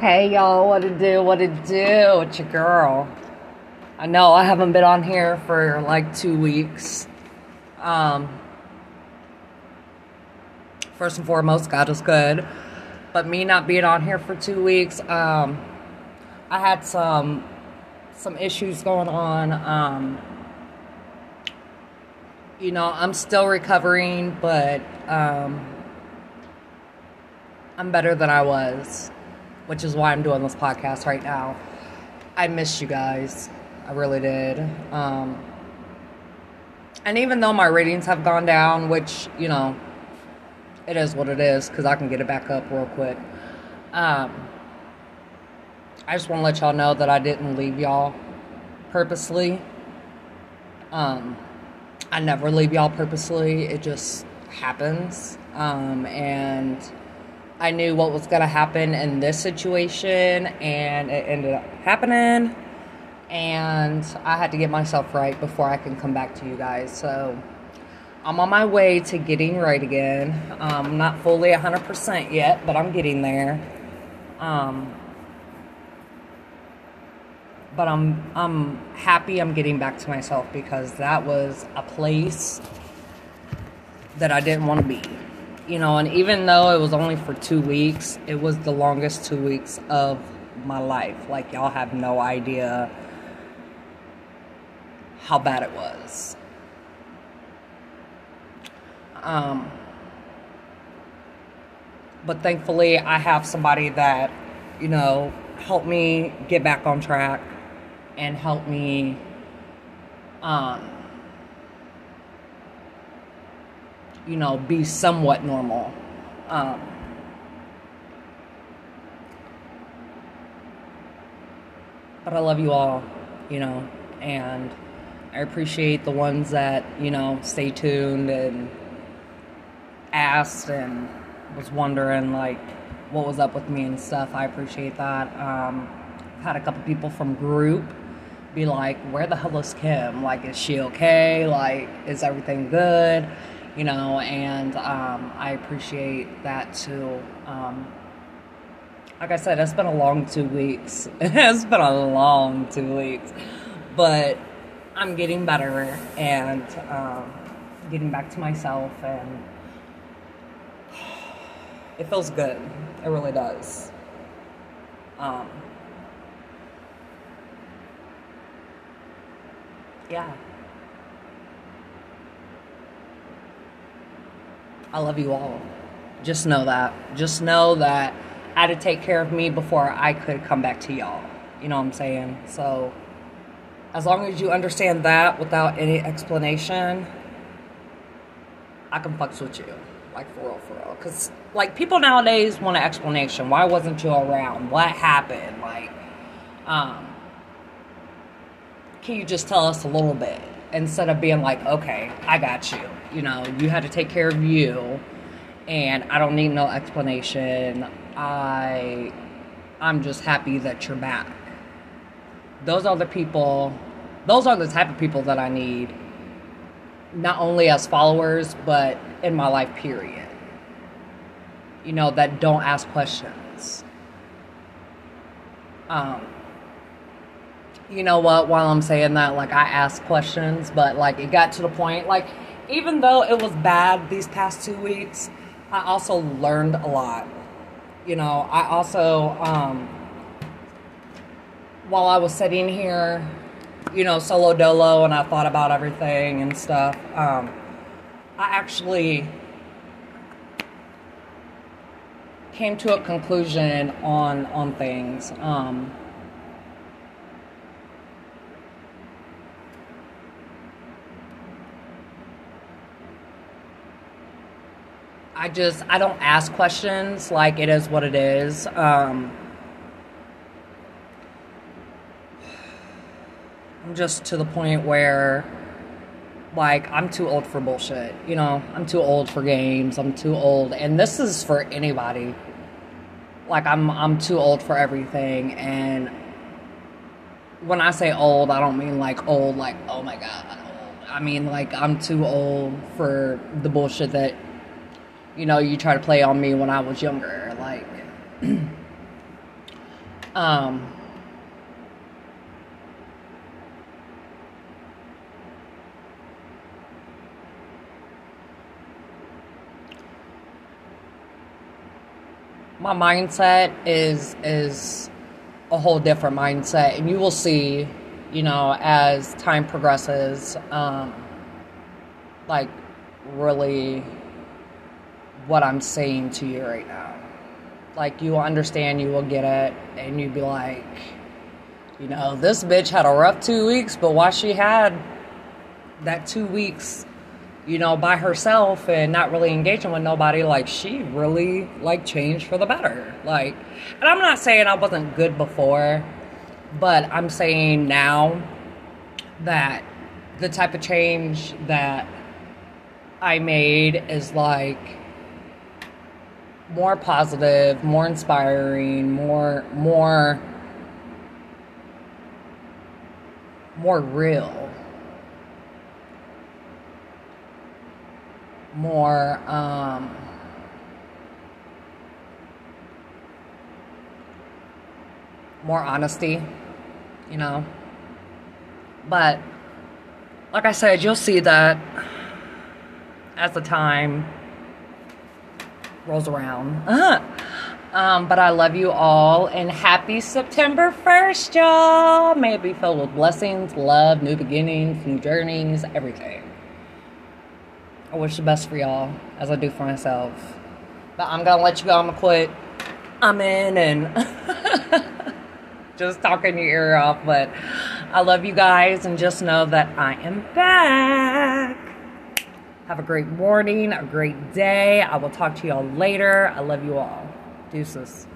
Hey y'all, what to do? What to do? It's your girl. I know I haven't been on here for like two weeks. Um, first and foremost, God is good. But me not being on here for two weeks, um, I had some some issues going on. Um, you know, I'm still recovering, but um, I'm better than I was, which is why I'm doing this podcast right now. I missed you guys. I really did. Um, and even though my ratings have gone down, which, you know, it is what it is because I can get it back up real quick. Um, I just want to let y'all know that I didn't leave y'all purposely. Um, I never leave y'all purposely. It just happens. Um, and I knew what was going to happen in this situation, and it ended up happening. And I had to get myself right before I can come back to you guys. So I'm on my way to getting right again. I'm um, not fully 100% yet, but I'm getting there. Um, but I'm I'm happy I'm getting back to myself because that was a place that I didn't want to be. You know, and even though it was only for 2 weeks, it was the longest 2 weeks of my life. Like y'all have no idea how bad it was. Um but thankfully I have somebody that, you know, helped me get back on track and helped me um, you know be somewhat normal um, but i love you all you know and i appreciate the ones that you know stay tuned and asked and was wondering like what was up with me and stuff i appreciate that um, had a couple people from group be like, where the hell is Kim? Like, is she okay? Like, is everything good? You know, and um, I appreciate that too. Um, like I said, it's been a long two weeks. it's been a long two weeks. But I'm getting better and um, getting back to myself, and it feels good. It really does. Um, Yeah. I love you all. Just know that. Just know that I had to take care of me before I could come back to y'all. You know what I'm saying? So, as long as you understand that without any explanation, I can fucks with you. Like, for real, for real. Because, like, people nowadays want an explanation. Why wasn't you around? What happened? Like, um, can you just tell us a little bit instead of being like, okay, I got you. You know, you had to take care of you, and I don't need no explanation. I, I'm just happy that you're back. Those are the people. Those are the type of people that I need. Not only as followers, but in my life, period. You know, that don't ask questions. Um, you know what, while I'm saying that, like I asked questions, but like it got to the point, like even though it was bad these past two weeks, I also learned a lot. You know, I also, um, while I was sitting here, you know, solo dolo, and I thought about everything and stuff, um, I actually came to a conclusion on on things. Um, I just I don't ask questions like it is what it is. Um, I'm just to the point where like I'm too old for bullshit. You know, I'm too old for games. I'm too old, and this is for anybody. Like I'm I'm too old for everything, and when I say old, I don't mean like old like oh my god. I mean like I'm too old for the bullshit that you know, you try to play on me when I was younger. Like, Um, my mindset is is a whole different mindset and you will see you know as time progresses um like really what i'm saying to you right now like you will understand you will get it and you'd be like you know this bitch had a rough two weeks but why she had that two weeks you know, by herself and not really engaging with nobody, like she really like changed for the better. Like, and I'm not saying I wasn't good before, but I'm saying now that the type of change that I made is like more positive, more inspiring, more more more real more um, more honesty, you know. But like I said, you'll see that as the time rolls around. Um, but I love you all and happy September 1st, y'all. May it be filled with blessings, love, new beginnings, new journeys, everything. I wish the best for y'all as I do for myself. But I'm gonna let you go. I'm gonna quit. I'm in and just talking your ear off. But I love you guys and just know that I am back. Have a great morning, a great day. I will talk to y'all later. I love you all. Deuces.